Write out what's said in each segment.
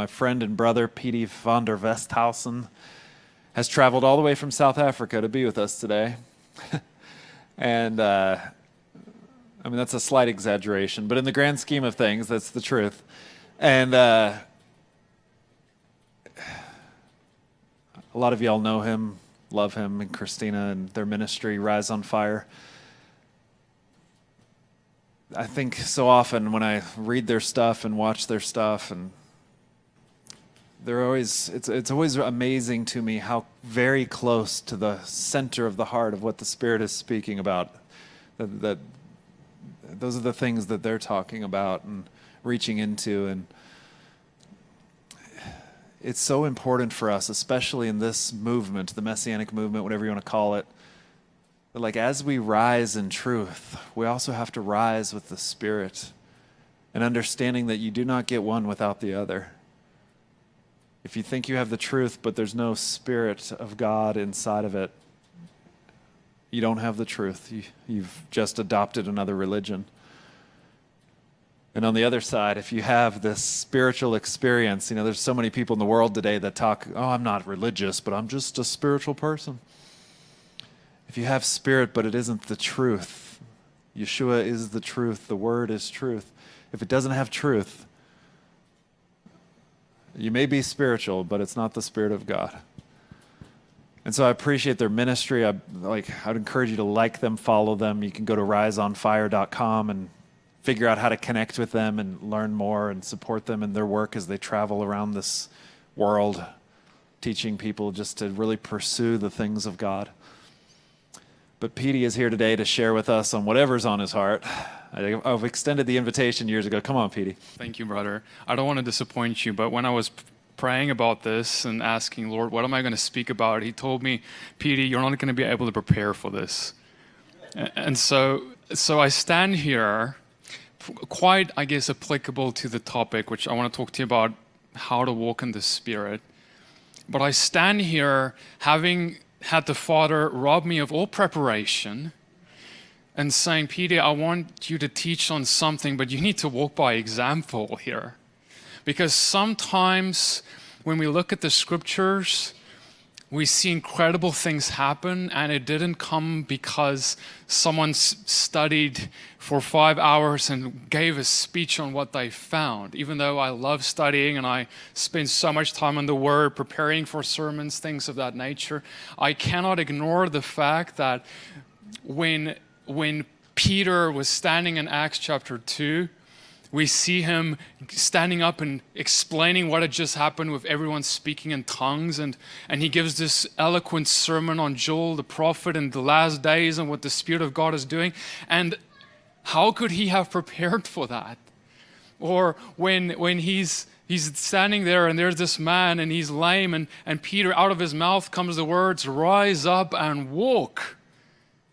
my friend and brother, PD van der Westhuizen, has traveled all the way from South Africa to be with us today. and uh, I mean, that's a slight exaggeration, but in the grand scheme of things, that's the truth. And uh, a lot of y'all know him, love him, and Christina and their ministry, Rise on Fire. I think so often when I read their stuff and watch their stuff, and they're always it's it's always amazing to me how very close to the center of the heart of what the Spirit is speaking about. That, that those are the things that they're talking about and reaching into and it's so important for us especially in this movement the messianic movement whatever you want to call it but like as we rise in truth we also have to rise with the spirit and understanding that you do not get one without the other if you think you have the truth but there's no spirit of god inside of it you don't have the truth. You, you've just adopted another religion. And on the other side, if you have this spiritual experience, you know, there's so many people in the world today that talk, oh, I'm not religious, but I'm just a spiritual person. If you have spirit, but it isn't the truth, Yeshua is the truth, the word is truth. If it doesn't have truth, you may be spiritual, but it's not the Spirit of God. And so I appreciate their ministry. I like I'd encourage you to like them, follow them. You can go to riseonfire.com and figure out how to connect with them and learn more and support them in their work as they travel around this world teaching people just to really pursue the things of God. But PD is here today to share with us on whatever's on his heart. I've extended the invitation years ago. Come on, PD. Thank you, brother. I don't want to disappoint you, but when I was praying about this and asking, Lord, what am I going to speak about? He told me, PD, you're not going to be able to prepare for this. And so, so I stand here, quite, I guess, applicable to the topic, which I want to talk to you about how to walk in the Spirit. But I stand here having had the Father rob me of all preparation and saying, Peter, I want you to teach on something, but you need to walk by example here. Because sometimes when we look at the scriptures, we see incredible things happen, and it didn't come because someone studied for five hours and gave a speech on what they found. Even though I love studying and I spend so much time on the Word, preparing for sermons, things of that nature, I cannot ignore the fact that when, when Peter was standing in Acts chapter 2, we see him standing up and explaining what had just happened with everyone speaking in tongues. And, and he gives this eloquent sermon on Joel the prophet and the last days and what the Spirit of God is doing. And how could he have prepared for that? Or when, when he's, he's standing there and there's this man and he's lame, and, and Peter, out of his mouth comes the words, Rise up and walk.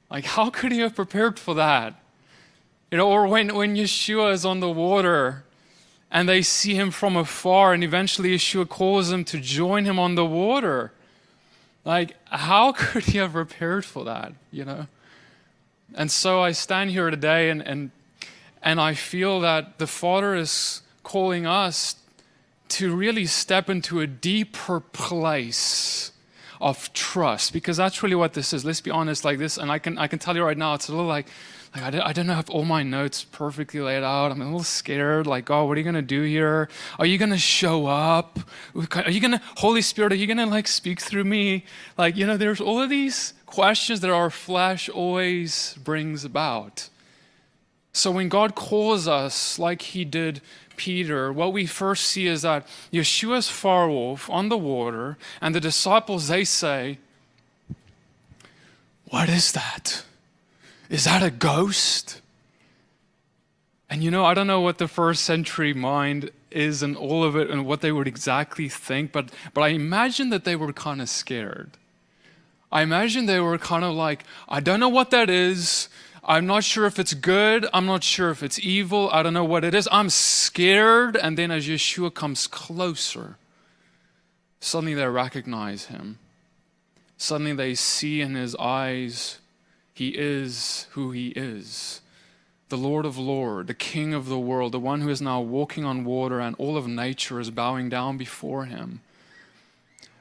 Like, how could he have prepared for that? You know, or when, when Yeshua is on the water and they see him from afar, and eventually Yeshua calls them to join him on the water. Like, how could he have prepared for that, you know? And so I stand here today and, and, and I feel that the Father is calling us to really step into a deeper place of trust because that's really what this is. Let's be honest, like this, and I can, I can tell you right now, it's a little like, like I don't, I don't have all my notes perfectly laid out. I'm a little scared. Like, God, what are you gonna do here? Are you gonna show up? Are you gonna, Holy Spirit, are you gonna like speak through me? Like, you know, there's all of these questions that our flesh always brings about. So when God calls us, like He did Peter, what we first see is that Yeshua's far off on the water, and the disciples they say, "What is that?" Is that a ghost? And you know, I don't know what the first century mind is and all of it and what they would exactly think, but, but I imagine that they were kind of scared. I imagine they were kind of like, I don't know what that is. I'm not sure if it's good. I'm not sure if it's evil. I don't know what it is. I'm scared. And then as Yeshua comes closer, suddenly they recognize him. Suddenly they see in his eyes he is who He is. the Lord of Lords, the King of the world, the one who is now walking on water, and all of nature is bowing down before him.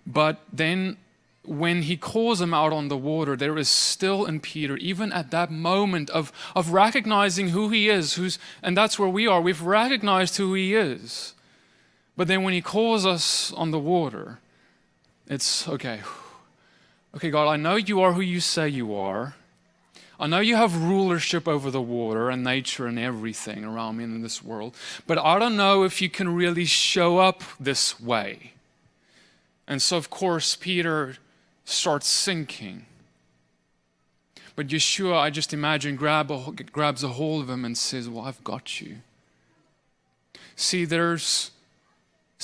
But then, when he calls him out on the water, there is still in Peter, even at that moment of, of recognizing who he is, who's, and that's where we are. We've recognized who he is. But then when he calls us on the water, it's okay. Okay, God, I know you are who you say you are. I know you have rulership over the water and nature and everything around me in this world, but I don't know if you can really show up this way. And so, of course, Peter starts sinking. But Yeshua, I just imagine, grab a, grabs a hold of him and says, Well, I've got you. See, there's,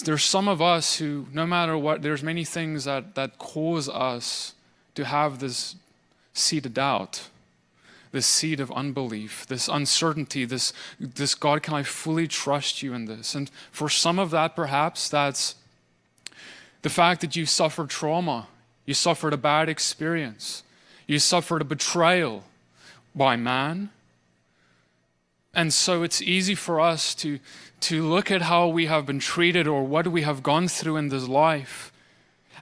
there's some of us who, no matter what, there's many things that, that cause us to have this seed of doubt this seed of unbelief, this uncertainty, this, this God, can I fully trust you in this? And for some of that, perhaps that's the fact that you suffered trauma, you suffered a bad experience, you suffered a betrayal by man. And so it's easy for us to, to look at how we have been treated or what we have gone through in this life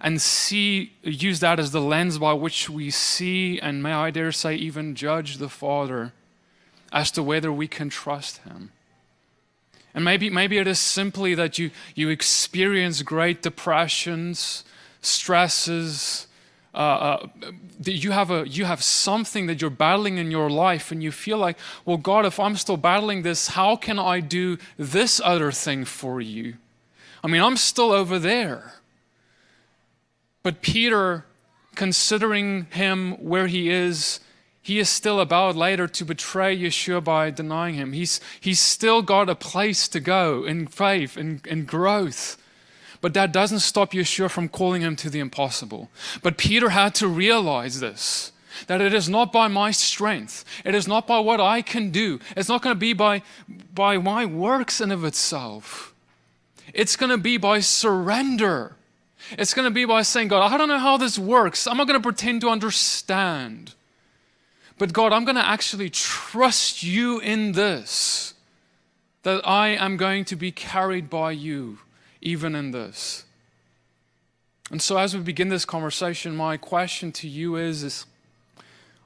and see, use that as the lens by which we see, and may I dare say, even judge the Father as to whether we can trust Him. And maybe, maybe it is simply that you, you experience great depressions, stresses, uh, uh, you, have a, you have something that you're battling in your life, and you feel like, well, God, if I'm still battling this, how can I do this other thing for you? I mean, I'm still over there. But Peter, considering him where he is, he is still about later to betray Yeshua by denying him. He's, he's still got a place to go in faith and in, in growth. But that doesn't stop Yeshua from calling him to the impossible. But Peter had to realize this that it is not by my strength, it is not by what I can do, it's not going to be by, by my works in of itself. It's going to be by surrender it's going to be by saying, God, I don't know how this works. I'm not going to pretend to understand. But God, I'm going to actually trust you in this, that I am going to be carried by you even in this. And so, as we begin this conversation, my question to you is, is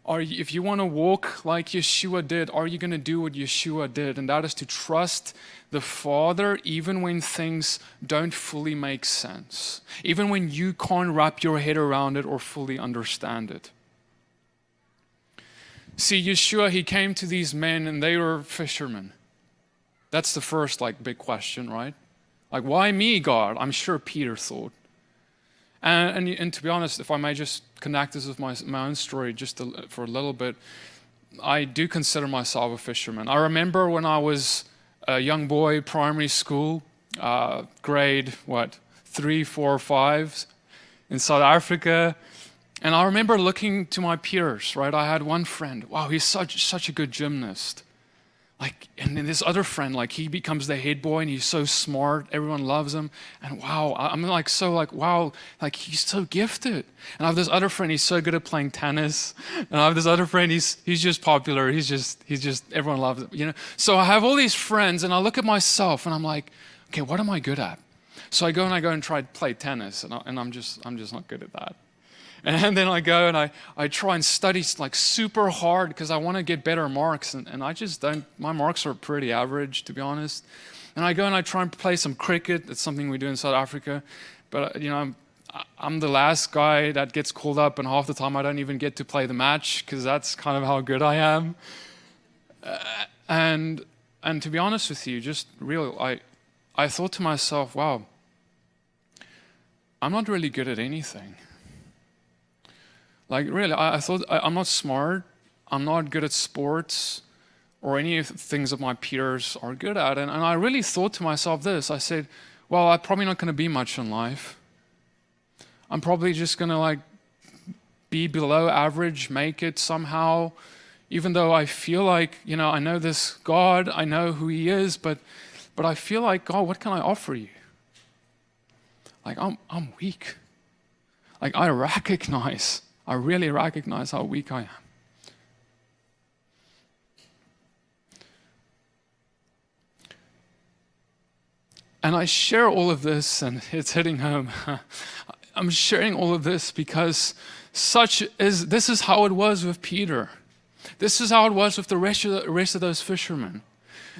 are you, if you want to walk like Yeshua did, are you going to do what Yeshua did? And that is to trust the Father even when things don't fully make sense, even when you can't wrap your head around it or fully understand it. See, Yeshua, he came to these men and they were fishermen. That's the first like big question, right? Like, why me, God? I'm sure Peter thought. And, and, and, to be honest, if I may just connect this with my, my own story just for a little bit, I do consider myself a fisherman. I remember when I was a young boy, primary school, uh, grade, what, three, four, five, in South Africa. And I remember looking to my peers, right? I had one friend, wow, he's such, such a good gymnast like and then this other friend like he becomes the head boy and he's so smart everyone loves him. And wow i'm like so like wow like he's so gifted. And i have this other friend he's so good at playing tennis. And i have this other friend he's he's just popular. He's just he's just everyone loves him you know? So i have all these friends and i look at myself and i'm like okay what am i good at? So i go and i go and try to play tennis and, I, and i'm just i'm just not good at that and then I go and I, I try and study like super hard because I want to get better marks. And, and I just don't, my marks are pretty average, to be honest. And I go and I try and play some cricket. That's something we do in South Africa. But, uh, you know, I'm, I'm the last guy that gets called up, and half the time I don't even get to play the match because that's kind of how good I am. Uh, and and to be honest with you, just real, I I thought to myself, wow, I'm not really good at anything. Like, really, I, I thought I, am not smart. I'm not good at sports or any of things that my peers are good at. And, and I really thought to myself this I said, well, I'm probably not going to be much in life. I'm probably just going to like be below average, make it somehow, even though I feel like, you know, I know this God, I know who He is, but, but I feel like, God, what can I offer you? Like, I'm, I'm weak. Like, I recognize I really recognize how weak I am. And I share all of this, and it's hitting home. I'm sharing all of this because such is this is how it was with Peter. This is how it was with the rest of, the, rest of those fishermen.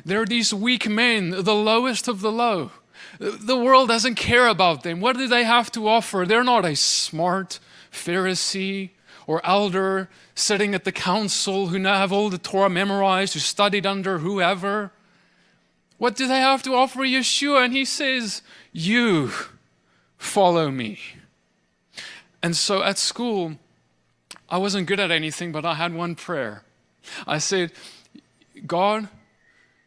There are these weak men, the lowest of the low. The world doesn't care about them. What do they have to offer? They're not a smart, Pharisee or elder sitting at the council who now have all the Torah memorized, who studied under whoever. What do they have to offer Yeshua? And he says, You follow me. And so at school, I wasn't good at anything, but I had one prayer. I said, God,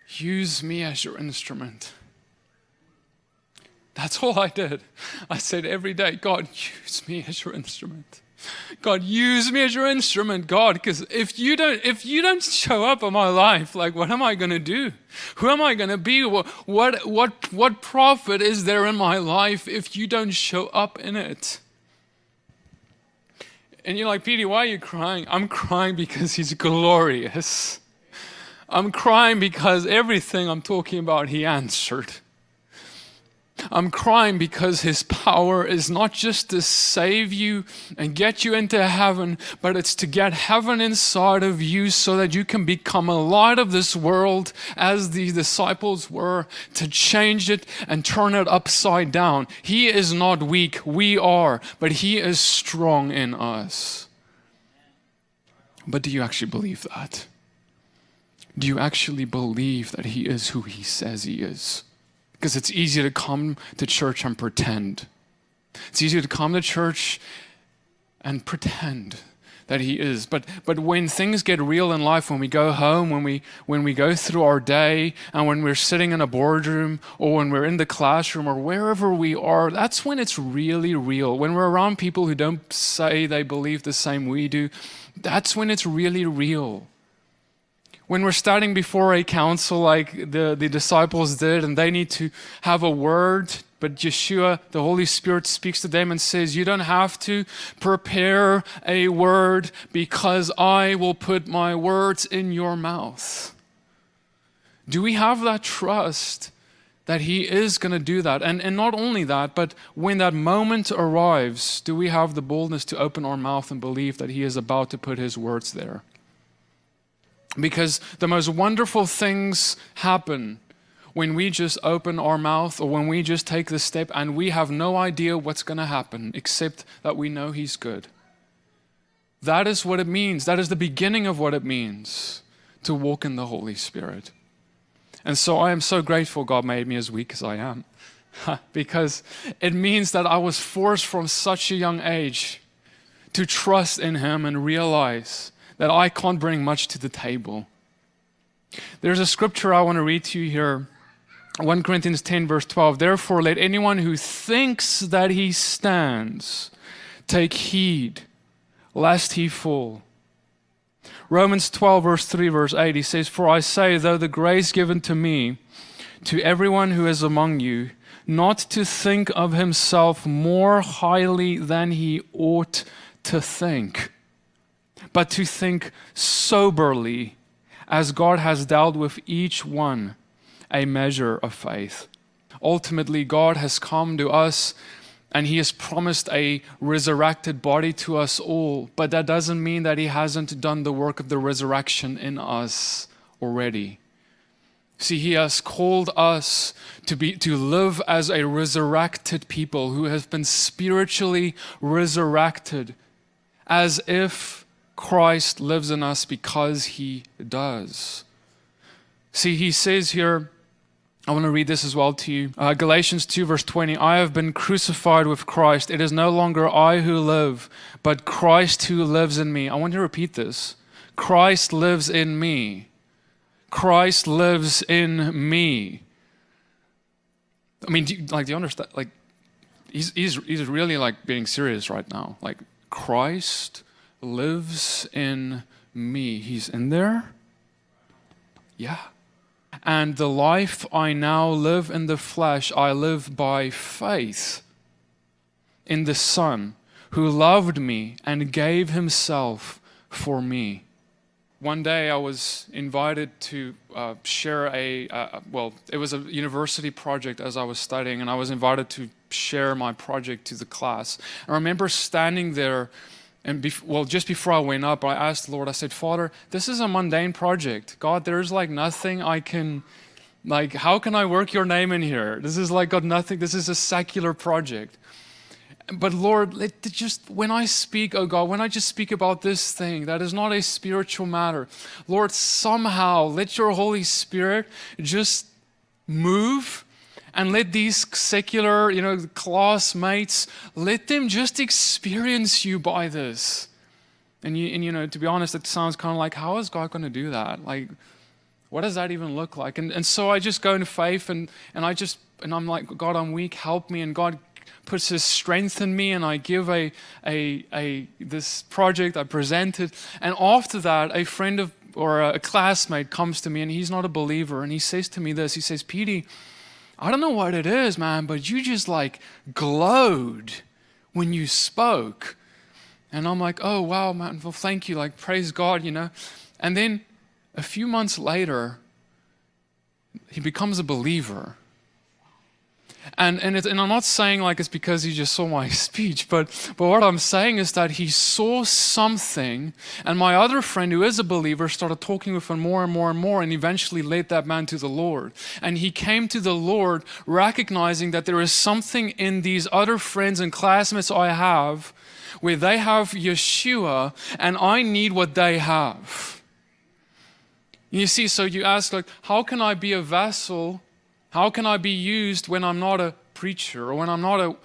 use me as your instrument. That's all I did. I said every day, God, use me as your instrument. God, use me as your instrument, God, because if you don't, if you don't show up in my life, like what am I to do? Who am I to be? What, what, what, what profit is there in my life if you don't show up in it? And you're like, PD, why are you crying? I'm crying because he's glorious. I'm crying because everything I'm talking about, he answered. I'm crying because His power is not just to save you and get you into heaven, but it's to get heaven inside of you so that you can become a light of this world as the disciples were, to change it and turn it upside down. He is not weak, we are, but He is strong in us. But do you actually believe that? Do you actually believe that He is who He says He is? Because it's easy to come to church and pretend. It's easy to come to church and pretend that he is. But, but when things get real in life, when we go home, when we, when we go through our day, and when we're sitting in a boardroom, or when we're in the classroom, or wherever we are, that's when it's really real. When we're around people who don't say they believe the same we do, that's when it's really real when we're standing before a council like the, the disciples did, and they need to have a word, but Yeshua, the Holy Spirit, speaks to them and says, You don't have to prepare a word because I will put my words in your mouth. Do we have that trust that He is going to do that? And, and not only that, but when that moment arrives, do we have the boldness to open our mouth and believe that He is about to put His words there? Because the most wonderful things happen when we just open our mouth or when we just take the step and we have no idea what's going to happen except that we know He's good. That is what it means. That is the beginning of what it means to walk in the Holy Spirit. And so I am so grateful God made me as weak as I am because it means that I was forced from such a young age to trust in Him and realize that I can't bring much to the table. There's a scripture I want to read to you here 1 Corinthians 10, verse 12. Therefore, let anyone who thinks that he stands take heed lest he fall. Romans 12, verse 3, verse 8, he says, For I say, though the grace given to me, to everyone who is among you, not to think of himself more highly than he ought to think but to think soberly as God has dealt with each one a measure of faith. Ultimately, God has come to us and He has promised a resurrected body to us all, but that doesn't mean that He hasn't done the work of the resurrection in us already. See, He has called us to, be, to live as a resurrected people who have been spiritually resurrected, as if Christ lives in us because he does. See, he says here, I want to read this as well to you. Uh, Galatians 2, verse 20 I have been crucified with Christ. It is no longer I who live, but Christ who lives in me. I want to repeat this Christ lives in me. Christ lives in me. I mean, do you, like, do you understand? Like, he's, he's, he's really like being serious right now. Like, Christ lives in me. He's in there? Yeah. And the life I now live in the flesh, I live by faith in the Son who loved me and gave himself for me. one day I was invited to uh, share a, uh, well, it was a university project as I was studying, and I was invited to share my project to the class. I remember standing there, and bef- well, just before I went up, I asked the Lord, I said, Father, this is a mundane project. God, there's like nothing I can, like, how can I work your name in here? This is like got nothing, this is a secular project but Lord, let just when I speak, oh God, when I just speak about this thing that is not a spiritual matter, Lord, somehow let your Holy Spirit just move and let these secular, you know, classmates, let them just experience you by this. And you, and you know, to be honest, it sounds kind of like, how is God going to do that? Like, what does that even look like? And, and so I just go into faith and, and I just, and I'm like, God, I'm weak, help me. And God puts his strength in me and I give a, a, a this project, I present it. And after that, a friend of or a classmate comes to me and he's not a believer and he says to me this, he says, PD, I don't know what it is, man, but you just like glowed when you spoke. And I'm like, oh, wow, man, well, thank you. Like, praise God, you know. And then a few months later, he becomes a believer. And, and, and I'm not saying like it's because he just saw my speech, but, but what I'm saying is that he saw something, and my other friend who is a believer started talking with him more and more and more, and eventually led that man to the Lord. And he came to the Lord recognizing that there is something in these other friends and classmates I have where they have Yeshua, and I need what they have. You see, so you ask, like, how can I be a vessel how can I be used when I'm not a preacher or when I'm not a.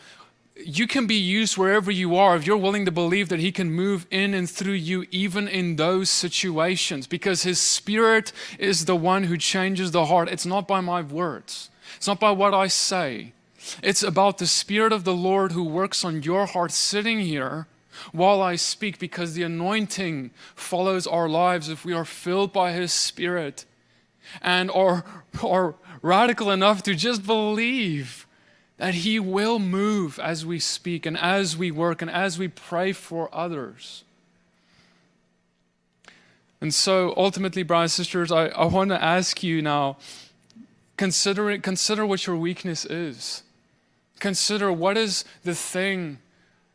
You can be used wherever you are if you're willing to believe that He can move in and through you, even in those situations, because His Spirit is the one who changes the heart. It's not by my words, it's not by what I say. It's about the Spirit of the Lord who works on your heart sitting here while I speak, because the anointing follows our lives if we are filled by His Spirit and are, are radical enough to just believe that He will move as we speak and as we work and as we pray for others. And so ultimately, brothers and sisters, I, I want to ask you now consider, consider what your weakness is. Consider what is the thing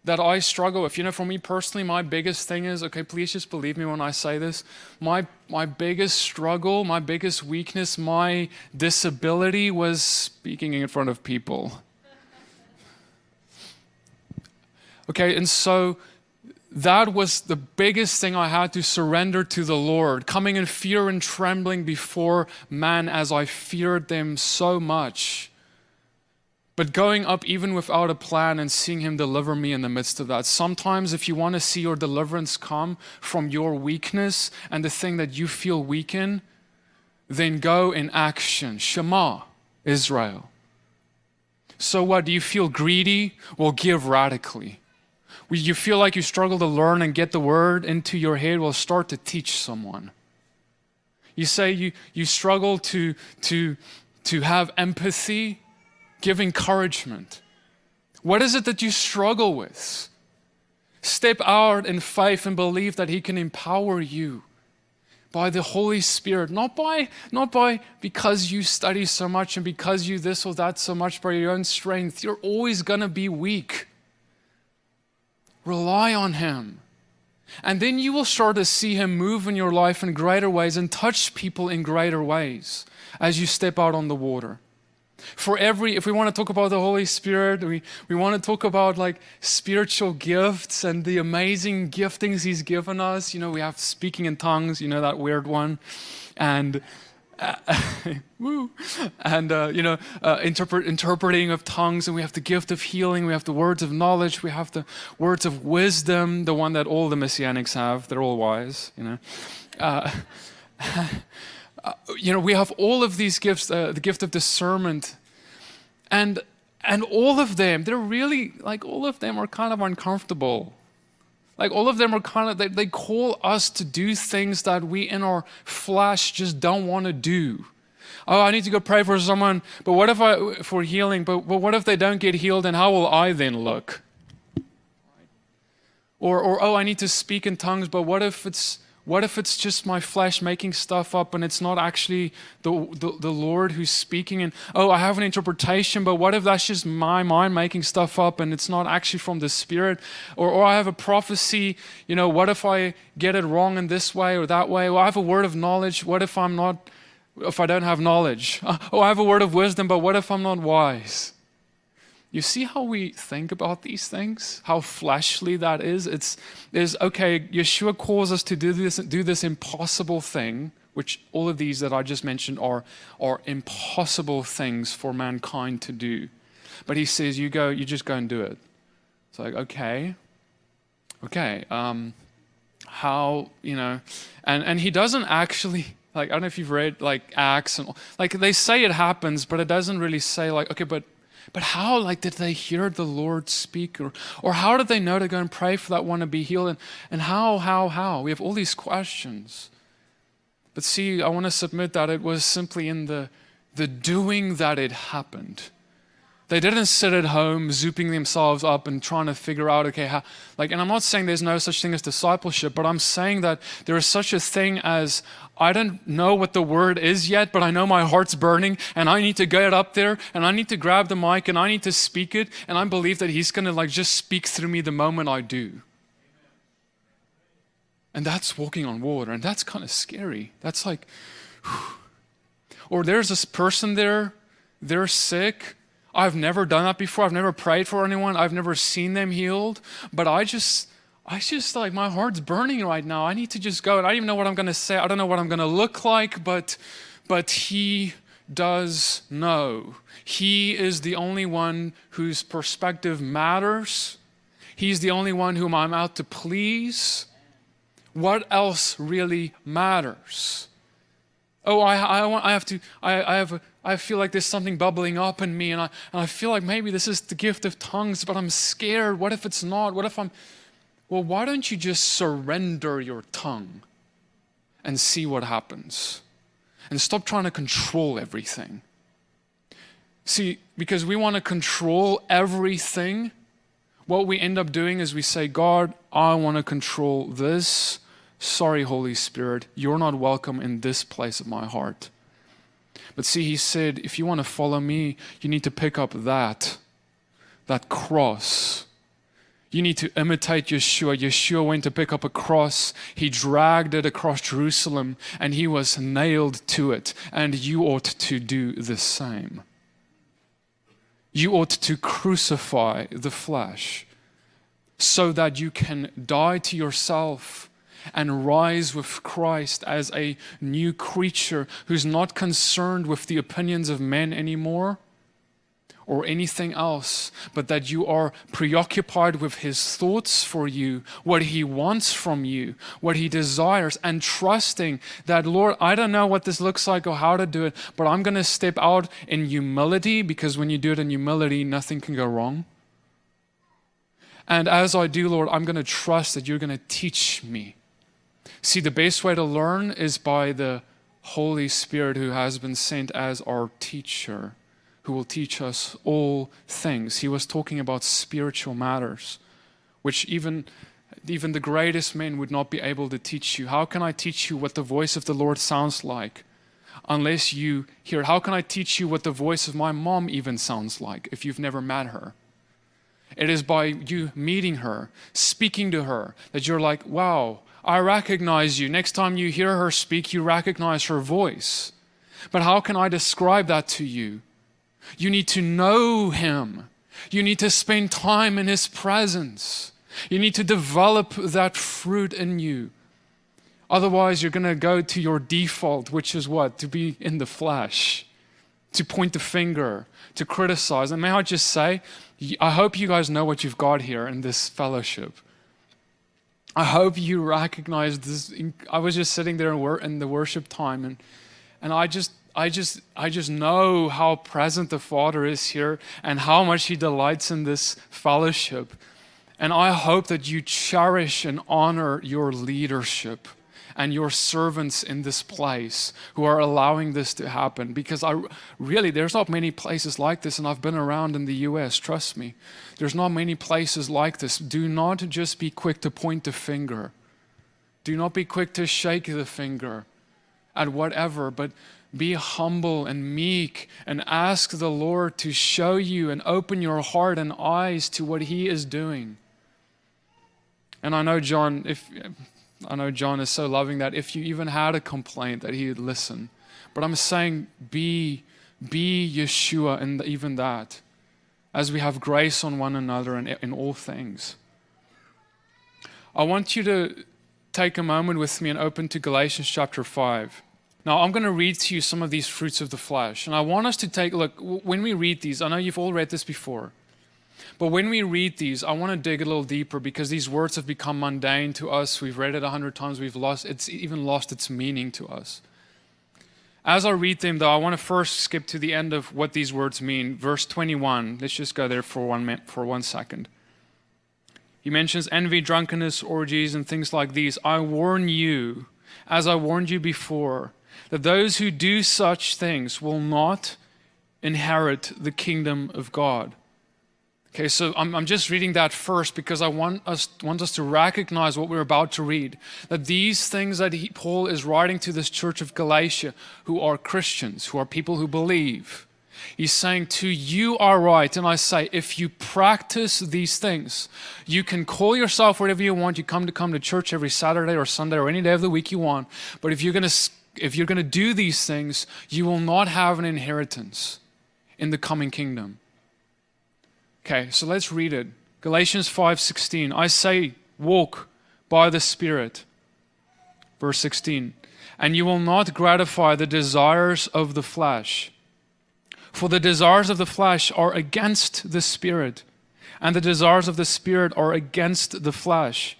that I struggle with. You know, for me personally, my biggest thing is okay, please just believe me when I say this. My, my biggest struggle, my biggest weakness, my disability was speaking in front of people. Okay, and so that was the biggest thing I had to surrender to the Lord, coming in fear and trembling before man as I feared them so much but going up even without a plan and seeing Him deliver me in the midst of that. Sometimes, if you want to see your deliverance come from your weakness and the thing that you feel weak in, then go in action. Shema, Israel. So what? Do you feel greedy? Well, give radically. You feel like you struggle to learn and get the word into your head? Well, start to teach someone. You say you, you struggle to, to, to have empathy? Give encouragement. What is it that you struggle with? Step out in faith and believe that He can empower you by the Holy Spirit, not by not by because you study so much and because you this or that so much by your own strength. You're always gonna be weak. Rely on Him. And then you will start to see Him move in your life in greater ways and touch people in greater ways as you step out on the water for every if we want to talk about the holy spirit we, we want to talk about like spiritual gifts and the amazing giftings he's given us. You know we have speaking in tongues you know that weird one. And uh, woo, and uh, you know uh, interpret, interpreting of tongues and we have the gift of healing we have the words of knowledge we have the words of wisdom the one that all the messianics have they're all wise you know. Uh, you know, we have all of these gifts, uh, the gift of discernment, and and all of them, they're really like all of them are kind of uncomfortable. Like all of them are kind of they, they call us to do things that we in our flesh just don't want to do. Oh, I need to go pray for someone, but what if I for healing? But, but what if they don't get healed, and how will I then look? Or or oh, I need to speak in tongues, but what if it's What if it's just my flesh making stuff up and it's not actually the, the, the, Lord who's speaking? And oh, I have an interpretation, but what if that's just my mind making stuff up and it's not actually from the Spirit? Or, or I have a prophecy, you know, what if I get it wrong in this way or that way? Or I have a word of knowledge. What if I'm not, if I don't have knowledge? Oh, I have a word of wisdom, but what if I'm not wise? You see how we think about these things? How fleshly that is? It's is okay, Yeshua calls us to do this do this impossible thing, which all of these that I just mentioned are are impossible things for mankind to do. But he says you go, you just go and do it. It's like, okay. Okay. Um, how, you know, and, and he doesn't actually like I don't know if you've read like Acts and like they say it happens, but it doesn't really say like, okay, but but how, like, did they hear the Lord speak? Or, or how did they know to go and pray for that one to be healed? And, and how, how, how? We have all these questions. But see, I want to submit that it was simply in the, the doing that it happened. They didn't sit at home zooping themselves up and trying to figure out, okay, how, like, and I'm not saying there's no such thing as discipleship, but I'm saying that there is such a thing as I don't know what the word is yet, but I know my heart's burning and I need to get up there and I need to grab the mic and I need to speak it. And I believe that He's going to like just speak through me the moment I do. And that's walking on water. And that's kind of scary. That's like, whew. or there's this person there, they're sick. I've never done that before. I've never prayed for anyone. I've never seen them healed. But I just, I just like my heart's burning right now. I need to just go. And I don't even know what I'm going to say. I don't know what I'm going to look like, but but he does know. He is the only one whose perspective matters. He's the only one whom I'm out to please. What else really matters? Oh, I, I, want, I have to, I, I have, a, I feel like there's something bubbling up in me, and I, and I feel like maybe this is the gift of tongues, but I'm scared. What if it's not? What if I'm, well, why don't you just surrender your tongue and see what happens? And stop trying to control everything. See, because we want to control everything, what we end up doing is we say, God, I want to control this. Sorry, Holy Spirit, you're not welcome in this place of my heart. But see, he said, if you want to follow me, you need to pick up that, that cross you need to imitate Yeshua. Yeshua went to pick up a cross. He dragged it across Jerusalem and he was nailed to it. And you ought to do the same. You ought to crucify the flesh so that you can die to yourself and rise with Christ as a new creature who's not concerned with the opinions of men anymore or anything else, but that you are preoccupied with His thoughts for you, what He wants from you, what He desires, and trusting that, Lord, I don't know what this looks like or how to do it, but I'm going to step out in humility because when you do it in humility, nothing can go wrong. And as I do, Lord, I'm going to trust that you're going to teach me. See, the best way to learn is by the Holy Spirit who has been sent as our teacher who will teach us all things. He was talking about spiritual matters, which even even the greatest men would not be able to teach you. How can I teach you what the voice of the Lord sounds like unless you hear? How can I teach you what the voice of my mom even sounds like if you've never met her? It is by you meeting her, speaking to her, that you're like, wow, I recognize you. Next time you hear her speak, you recognize her voice. But how can I describe that to you? You need to know Him. You need to spend time in His presence. You need to develop that fruit in you. Otherwise, you're going to go to your default, which is what? To be in the flesh, to point the finger, to criticize. And may I just say, I hope you guys know what you've got here in this fellowship. I hope you recognize this. I was just sitting there in the worship time, and, and I just I just, I just know how present the Father is here and how much He delights in this fellowship. And I hope that you cherish and honor your leadership and your servants in this place who are allowing this to happen. Because I really, there's not many places like this, and I've been around in the US, trust me. There's not many places like this. Do not just be quick to point the finger Do not be quick to shake the finger at whatever, but be humble and meek and ask the Lord to show you and open your heart and eyes to what He is doing. And I know John, if I know John is so loving that if you even had a complaint that he would listen. But I'm saying be be Yeshua in even that as we have grace on one another in, in all things. I want you to take a moment with me and open to Galatians chapter 5. Now, I'm going to read to you some of these fruits of the flesh. And I want us to take look. When we read these, I know you've all read this before. But when we read these, I want to dig a little deeper because these words have become mundane to us. We've read it a hundred times. We've lost, it's even lost its meaning to us. As I read them, though, I want to first skip to the end of what these words mean. Verse 21. Let's just go there for one, minute, for one second. He mentions envy, drunkenness, orgies, and things like these. I warn you, as I warned you before, that those who do such things will not inherit the kingdom of God. Okay, so I'm, I'm just reading that first because I want us, want us to recognize what we're about to read. That these things that he, Paul is writing to this church of Galatia, who are Christians, who are people who believe, he's saying to you are right. And I say, if you practice these things, you can call yourself whatever you want. You come to come to church every Saturday or Sunday or any day of the week you want. But if you're going to if you're going to do these things, you will not have an inheritance in the coming kingdom. Okay, so let's read it. Galatians 5:16. I say, walk by the Spirit. Verse 16. And you will not gratify the desires of the flesh. For the desires of the flesh are against the Spirit, and the desires of the Spirit are against the flesh.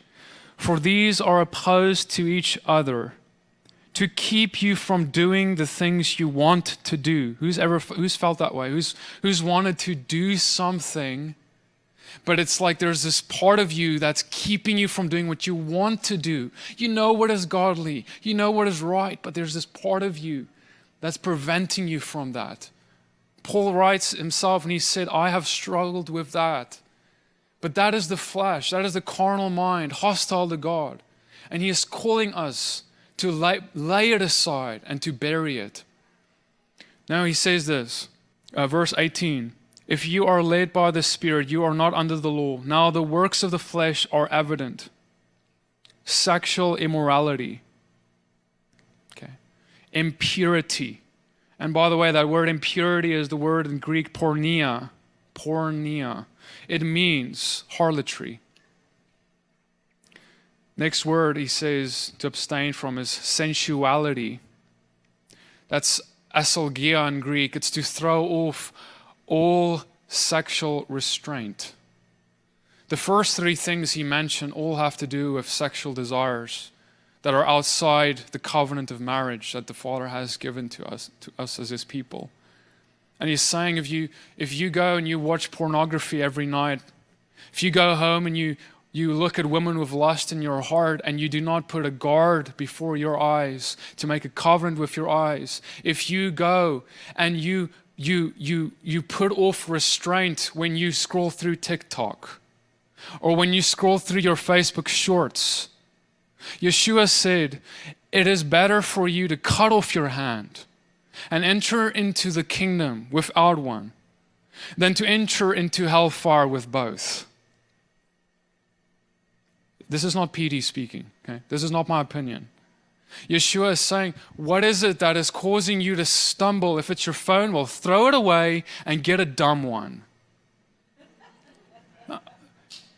For these are opposed to each other to keep you from doing the things you want to do. Who's ever who's felt that way? Who's who's wanted to do something but it's like there's this part of you that's keeping you from doing what you want to do. You know what is godly, you know what is right, but there's this part of you that's preventing you from that. Paul writes himself and he said, I have struggled with that. But that is the flesh, that is the carnal mind, hostile to God. And he is calling us to lay, lay it aside and to bury it. Now he says this, uh, verse 18 If you are led by the Spirit, you are not under the law. Now the works of the flesh are evident sexual immorality, okay, impurity. And by the way, that word impurity is the word in Greek porneia. Porneia. It means harlotry. Next word he says to abstain from is sensuality. That's aselgeia in Greek. It's to throw off all sexual restraint. The first three things he mentioned all have to do with sexual desires that are outside the covenant of marriage that the Father has given to us, to us as his people. And he's saying if you if you go and you watch pornography every night, if you go home and you you look at women with lust in your heart and you do not put a guard before your eyes to make a covenant with your eyes. If you go and you you you you put off restraint when you scroll through TikTok or when you scroll through your Facebook shorts Yeshua said it is better for you to cut off your hand and enter into the kingdom without one than to enter into hellfire with both this is not PD speaking, okay? This is not my opinion. Yeshua is saying, What is it that is causing you to stumble? If it's your phone, well, throw it away and get a dumb one. Uh,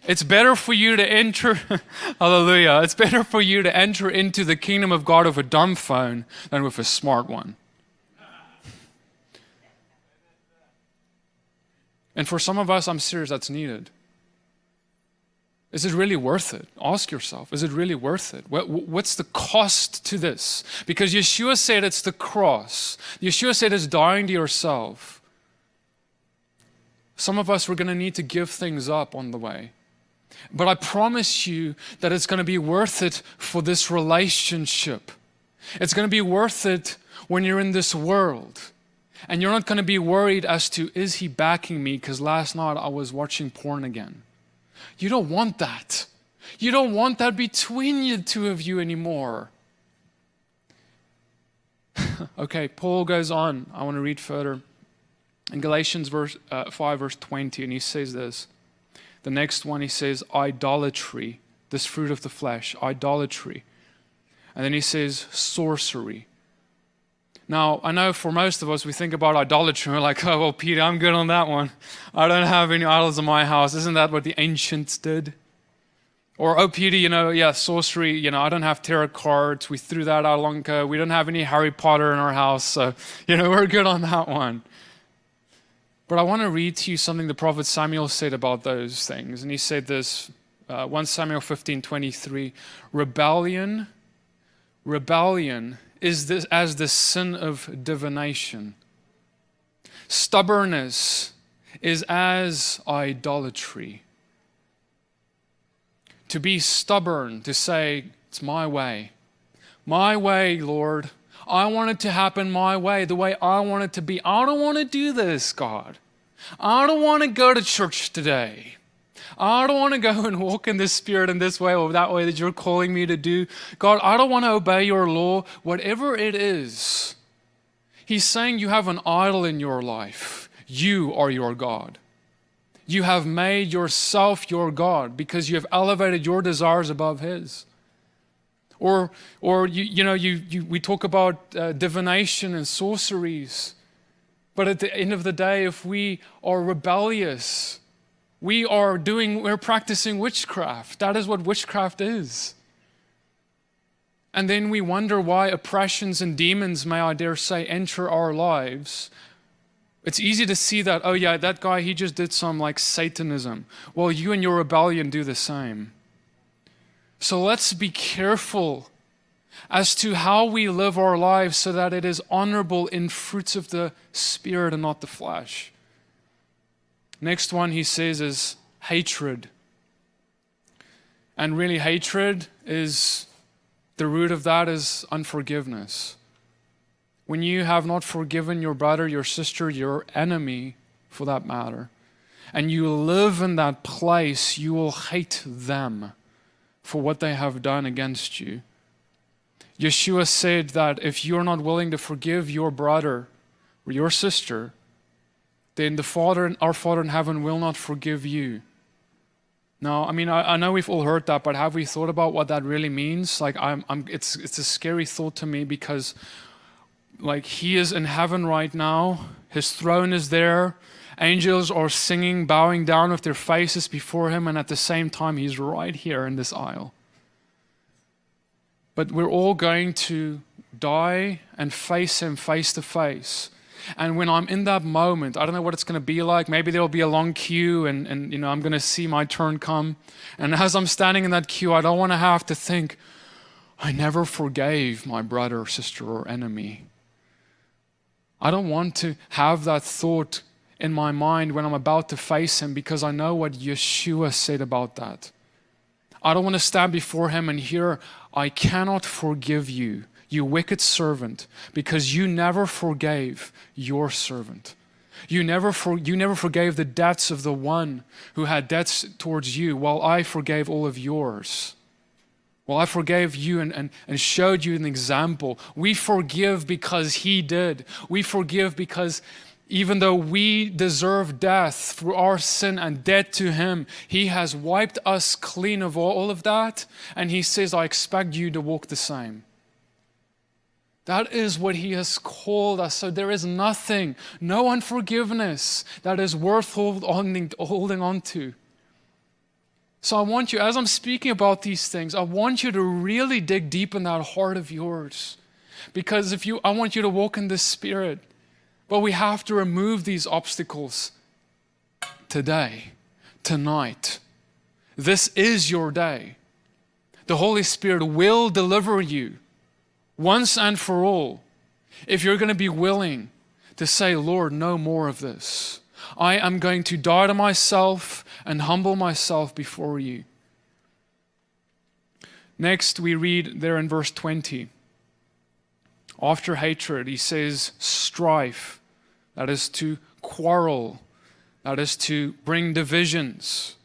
it's better for you to enter, hallelujah, it's better for you to enter into the kingdom of God with a dumb phone than with a smart one. And for some of us, I'm serious, that's needed. Is it really worth it? Ask yourself, is it really worth it? What, what's the cost to this? Because Yeshua said it's the cross. Yeshua said it's dying to yourself. Some of us, we're going to need to give things up on the way. But I promise you that it's going to be worth it for this relationship. It's going to be worth it when you're in this world. And you're not going to be worried as to, is he backing me? Because last night I was watching porn again. You don't want that. You don't want that between the two of you anymore. okay, Paul goes on. I want to read further. In Galatians verse, uh, 5, verse 20, and he says this. The next one, he says, idolatry, this fruit of the flesh, idolatry. And then he says, sorcery. Now, I know for most of us, we think about idolatry, and we're like, oh, well, Peter, I'm good on that one. I don't have any idols in my house. Isn't that what the ancients did? Or, oh, Peter, you know, yeah, sorcery, you know, I don't have tarot cards. We threw that out long ago. We don't have any Harry Potter in our house. So, you know, we're good on that one. But I want to read to you something the prophet Samuel said about those things. And he said this uh, 1 Samuel 15 23 Rebellion, rebellion is this as the sin of divination, stubbornness is as idolatry to be stubborn, to say, It's my way. My way, Lord. I want it to happen my way, the way I want it to be. I don't want to do this, God. I don't want to go to church today. I don't want to go and walk in this spirit in this way or that way that you're calling me to do. God, I don't want to obey your law, whatever it is. He's saying you have an idol in your life. You are your God. You have made yourself your God because you have elevated your desires above His. Or, or you, you know, you, you, we talk about uh, divination and sorceries. But at the end of the day, if we are rebellious, we are doing, we're practicing witchcraft. That is what witchcraft is. And then we wonder why oppressions and demons, may I dare say, enter our lives it's easy to see that, oh, yeah, that guy, he just did some like Satanism. Well, you and your rebellion do the same. So let's be careful as to how we live our lives so that it is honorable in fruits of the Spirit and not the flesh. Next one he says is hatred. And really, hatred is the root of that is unforgiveness when you have not forgiven your brother, your sister, your enemy, for that matter, and you live in that place, you will hate them for what they have done against you. Yeshua said that if you're not willing to forgive your brother or your sister, then the Father, our Father in heaven, will not forgive you. Now, I mean, I, I, know we've all heard that, but have we thought about what that really means? Like, I'm, I'm, it's, it's a scary thought to me because like he is in heaven right now, his throne is there. Angels are singing, bowing down with their faces before him, and at the same time, he's right here in this aisle. But we're all going to die and face him face to face. And when I'm in that moment, I don't know what it's going to be like. Maybe there'll be a long queue and, and you know, I'm going to see my turn come. And as I'm standing in that queue, I don't want to have to think, I never forgave my brother, sister, or enemy. I don't want to have that thought in my mind when I'm about to face him because I know what Yeshua said about that. I don't want to stand before him and hear, I cannot forgive you, you wicked servant, because you never forgave your servant. You never, for, you never forgave the debts of the one who had debts towards you, while I forgave all of yours. Well, I forgave you and, and, and showed you an example. We forgive because He did. We forgive because even though we deserve death through our sin and debt to Him, He has wiped us clean of all of that. And He says, I expect you to walk the same. That is what He has called us. So there is nothing, no unforgiveness that is worth holding, holding on to. So I want you, as I'm speaking about these things, I want you to really dig deep in that heart of yours. Because if you, I want you to walk in the Spirit. But we have to remove these obstacles today, tonight. This is your day. The Holy Spirit will deliver you once and for all if you're going to be willing to say, Lord, no more of this. I am going to die to myself and humble myself before you. Next, we read there in verse 20. After hatred, he says strife, that is to quarrel, that is to bring divisions.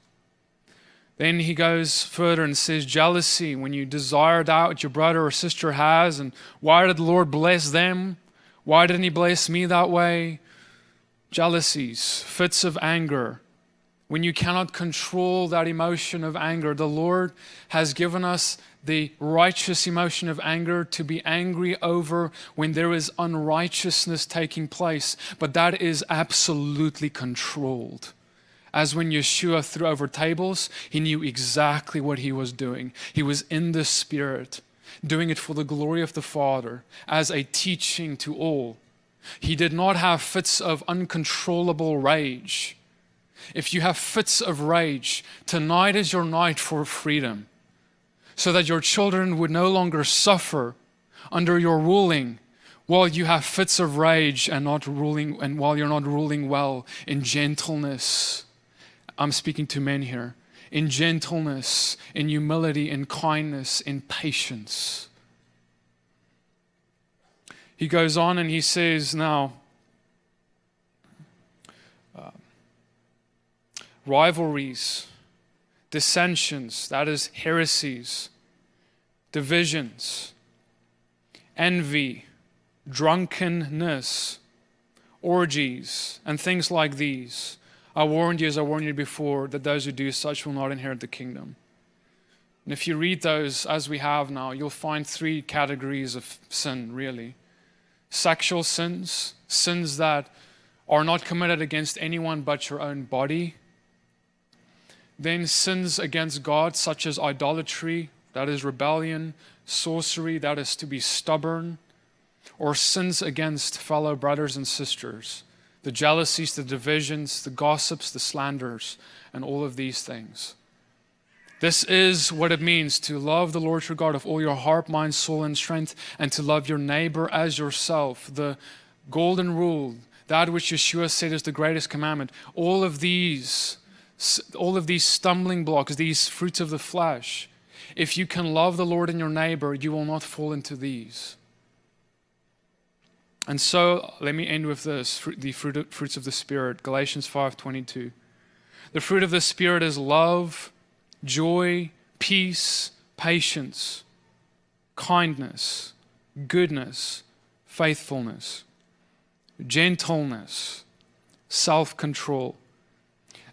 Then he goes further and says, jealousy, when you desire that what your brother or sister has, and why did the Lord bless them? Why didn't he bless me that way? Jealousies, fits of anger, when you cannot control that emotion of anger. The Lord has given us the righteous emotion of anger to be angry over when there is unrighteousness taking place, but that is absolutely controlled. As when Yeshua threw over tables, he knew exactly what he was doing. He was in the Spirit, doing it for the glory of the Father, as a teaching to all. He did not have fits of uncontrollable rage if you have fits of rage, tonight is your night for freedom, so that your children would no longer suffer under your ruling while you have fits of rage and not ruling and while you're not ruling well in gentleness. I'm speaking to men here. In gentleness, in humility, in kindness, in patience. He goes on and he says, Now, uh, rivalries, dissensions, that is, heresies, divisions, envy, drunkenness, orgies, and things like these. I warned you, as I warned you before, that those who do such will not inherit the kingdom. And if you read those as we have now, you'll find three categories of sin, really. Sexual sins, sins that are not committed against anyone but your own body, then sins against God, such as idolatry, that is rebellion, sorcery, that is to be stubborn, or sins against fellow brothers and sisters, the jealousies, the divisions, the gossips, the slanders, and all of these things. This is what it means to love the Lord your God of all your heart, mind, soul, and strength, and to love your neighbor as yourself. The golden rule, that which Yeshua said is the greatest commandment. All of these all of these stumbling blocks, these fruits of the flesh, if you can love the Lord and your neighbor, you will not fall into these. And so, let me end with this: the fruit, fruits of the Spirit, Galatians five twenty-two. The fruit of the Spirit is love, joy, peace, patience, kindness, goodness, faithfulness, gentleness, self-control.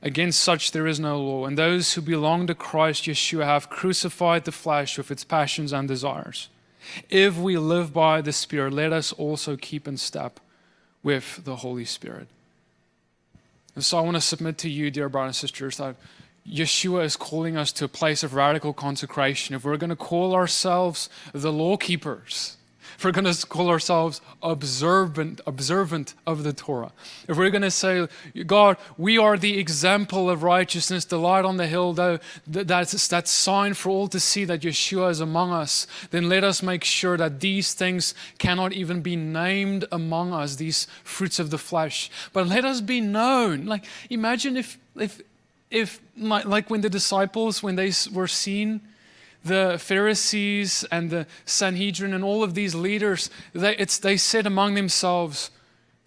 Against such there is no law. And those who belong to Christ Yeshua have crucified the flesh with its passions and desires. If we live by the Spirit, let us also keep in step with the Holy Spirit. And so I want to submit to you, dear brothers and sisters, that Yeshua is calling us to a place of radical consecration. If we're going to call ourselves the law keepers, we're going to call ourselves observant, observant of the Torah, if we're going to say, God, we are the example of righteousness, the light on the hill, though that's that sign for all to see that Yeshua is among us, then let us make sure that these things cannot even be named among us, these fruits of the flesh. But let us be known. Like, imagine if, if, if like when the disciples, when they were seen, the Pharisees and the Sanhedrin and all of these leaders, they, they said among themselves,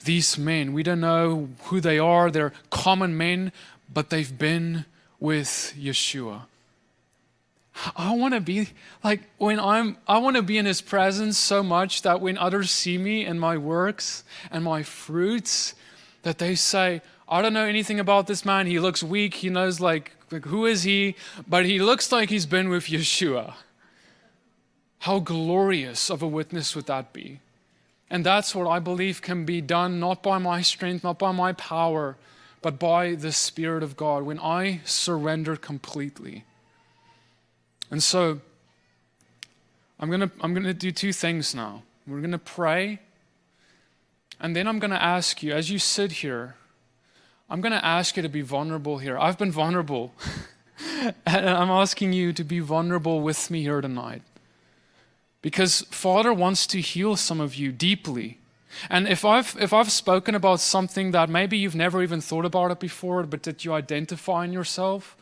These men, we don't know who they are, they're common men, but they've been with Yeshua. I want to be like when I'm, I want to be in his presence so much that when others see me and my works and my fruits, that they say, I don't know anything about this man. He looks weak. He knows like like, who is he? But he looks like he's been with Yeshua. How glorious of a witness would that be? And that's what I believe can be done not by my strength, not by my power, but by the Spirit of God when I surrender completely. And so, I'm going to I'm going to do two things now. We're going to pray, and then I'm going to ask you, as you sit here, I'm going to ask you to be vulnerable here. I've been vulnerable. and I'm asking you to be vulnerable with me here tonight. Because Father wants to heal some of you deeply. And if I've, if I've spoken about something that maybe you've never even thought about it before, but that you identify in yourself,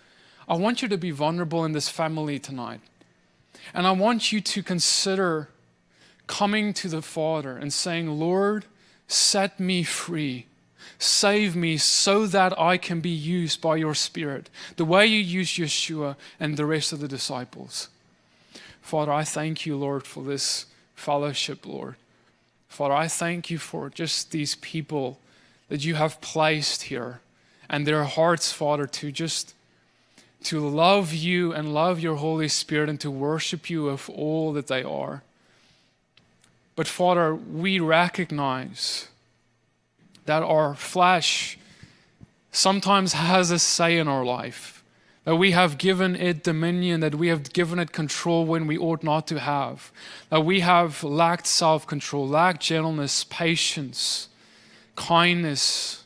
I want you to be vulnerable in this family tonight. And I want you to consider coming to the Father and saying, Lord, set me free Save me so that I can be used by your Spirit, the way you used Yeshua and the rest of the disciples. Father, I thank you, Lord, for this fellowship, Lord. Father, I thank you for just these people that you have placed here and their hearts, Father, to just to love you and love your Holy Spirit and to worship you of all that they are. But Father, we recognize that our flesh sometimes has a say in our life, that we have given it dominion, that we have given it control when we ought not to have, that we have lacked self control, lacked gentleness, patience, kindness,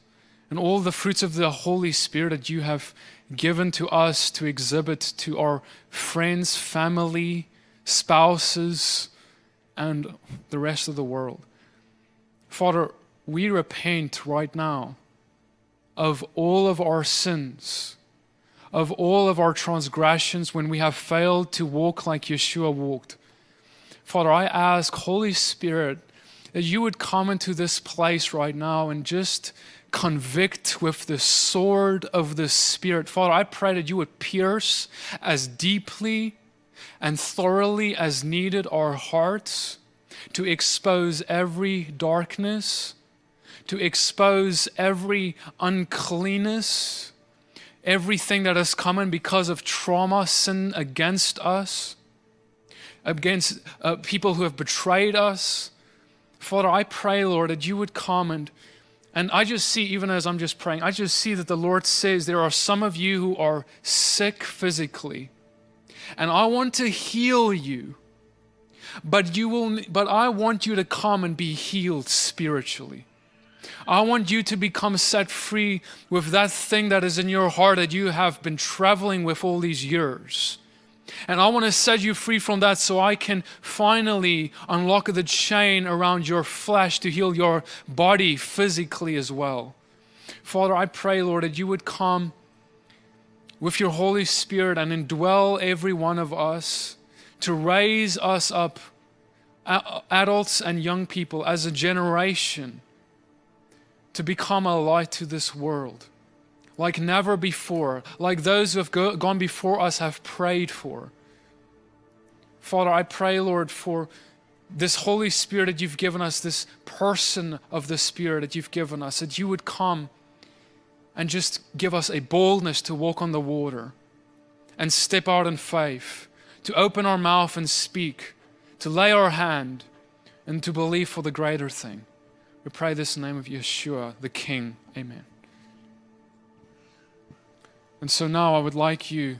and all the fruits of the Holy Spirit that you have given to us to exhibit to our friends, family, spouses, and the rest of the world. Father, we repent right now of all of our sins, of all of our transgressions when we have failed to walk like Yeshua walked. Father, I ask, Holy Spirit, that you would come into this place right now and just convict with the sword of the Spirit. Father, I pray that you would pierce as deeply and thoroughly as needed our hearts to expose every darkness to expose every uncleanness, everything that has come in because of trauma, sin against us, against uh, people who have betrayed us. Father, I pray, Lord, that you would come and and I just see, even as I'm just praying, I just see that the Lord says there are some of you who are sick physically. And I want to heal you. But you will but I want you to come and be healed spiritually. I want you to become set free with that thing that is in your heart that you have been traveling with all these years. And I want to set you free from that so I can finally unlock the chain around your flesh to heal your body physically as well. Father, I pray, Lord, that you would come with your Holy Spirit and indwell every one of us to raise us up, uh, adults and young people, as a generation to become a light to this world like never before, like those who have go, gone before us have prayed for. Father, I pray, Lord, for this Holy Spirit that you've given us, this person of the Spirit that you've given us, that you would come and just give us a boldness to walk on the water and step out in faith, to open our mouth and speak, to lay our hand and to believe for the greater thing. We pray this in the name of Yeshua, the King. Amen. And so now I would like you,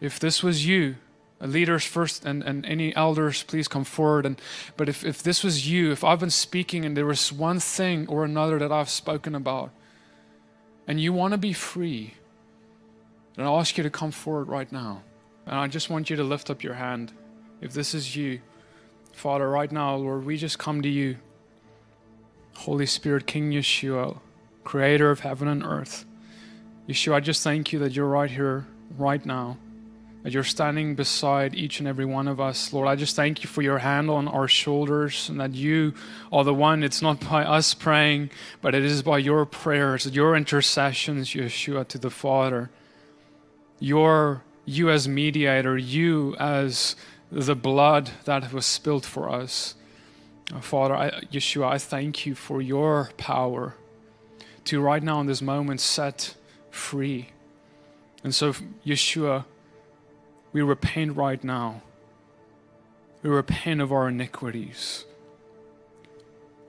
if this was you, leaders first and, and any elders, please come forward. And, but if, if this was you, if I've been speaking and there was one thing or another that I've spoken about, and you want to be free, then I'll ask you to come forward right now. And I just want you to lift up your hand. If this is you, Father, right now, Lord, we just come to you. Holy Spirit, King Yeshua, creator of heaven and earth. Yeshua, I just thank you that you're right here, right now, that you're standing beside each and every one of us. Lord, I just thank you for your hand on our shoulders and that you are the one. It's not by us praying, but it is by your prayers, your intercessions, Yeshua, to the Father. Your, you as mediator, you as the blood that was spilled for us. Father, I, Yeshua, I thank you for your power to right now in this moment set free. And so, Yeshua, we repent right now. We repent of our iniquities,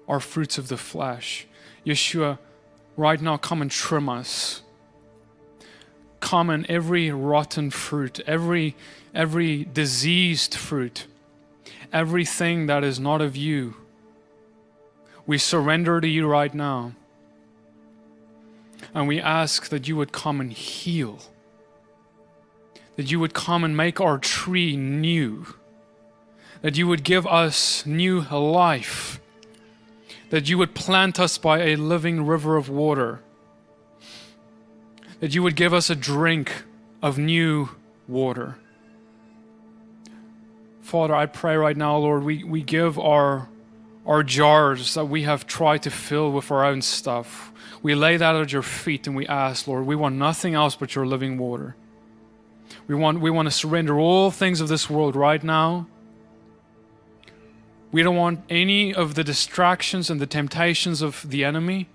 our fruits of the flesh. Yeshua, right now, come and trim us. Come and every rotten fruit, every, every diseased fruit, everything that is not of you. We surrender to you right now. And we ask that you would come and heal, that you would come and make our tree new, that you would give us new life, that you would plant us by a living river of water, that you would give us a drink of new water. Father, I pray right now, Lord, we, we give our, our jars that we have tried to fill with our own stuff. We lay that at your feet and we ask, Lord, we want nothing else but your living water. We want, we want to surrender all things of this world right now. We don't want any of the distractions and the temptations of the enemy.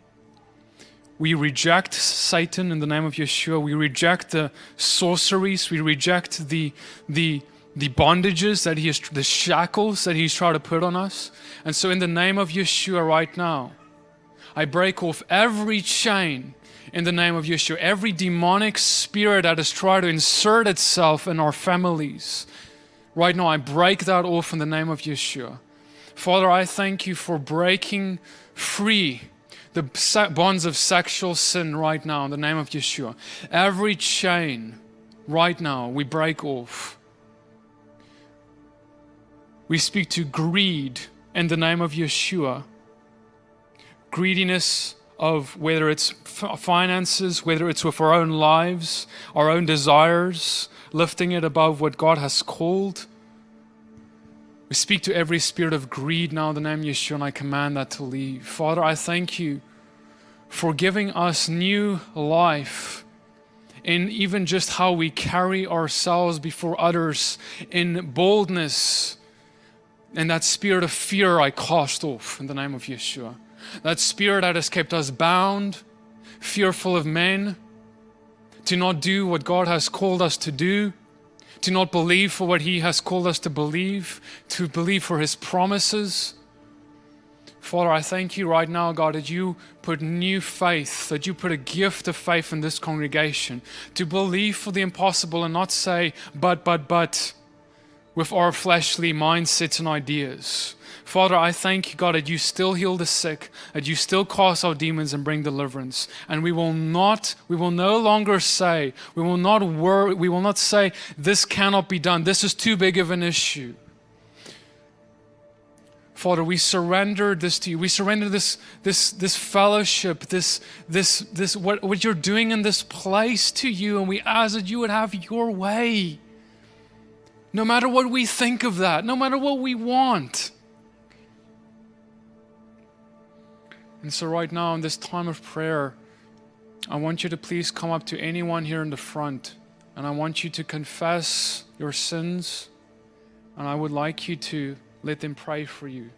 We reject Satan in the name of Yeshua. We reject the sorceries. We reject the, the, the bondages that he is, the shackles that he's trying to put on us. And so, in the name of Yeshua, right now, I break off every chain in the name of Yeshua. Every demonic spirit that has tried to insert itself in our families, right now, I break that off in the name of Yeshua. Father, I thank you for breaking free the bonds of sexual sin right now in the name of Yeshua. Every chain right now we break off. We speak to greed in the name of Yeshua. Greediness of whether it's finances, whether it's with our own lives, our own desires, lifting it above what God has called. We speak to every spirit of greed now in the name of Yeshua, and I command that to leave. Father, I thank you for giving us new life in even just how we carry ourselves before others in boldness. And that spirit of fear I cast off in the name of Yeshua. That spirit that has kept us bound, fearful of men, to not do what God has called us to do, to not believe for what He has called us to believe, to believe for His promises. Father, I thank you right now, God, that you put new faith, that you put a gift of faith in this congregation to believe for the impossible and not say, but, but, but, with our fleshly mindsets and ideas. Father, I thank you, God, that you still heal the sick, that you still cast out demons and bring deliverance. And we will not, we will no longer say, we will not worry, we will not say, this cannot be done, this is too big of an issue. Father, we surrender this to you. We surrender this, this, this fellowship, this, this, this what, what you're doing in this place to you, and we ask that you would have your way. No matter what we think of that, no matter what we want. And so, right now, in this time of prayer, I want you to please come up to anyone here in the front, and I want you to confess your sins, and I would like you to let them pray for you.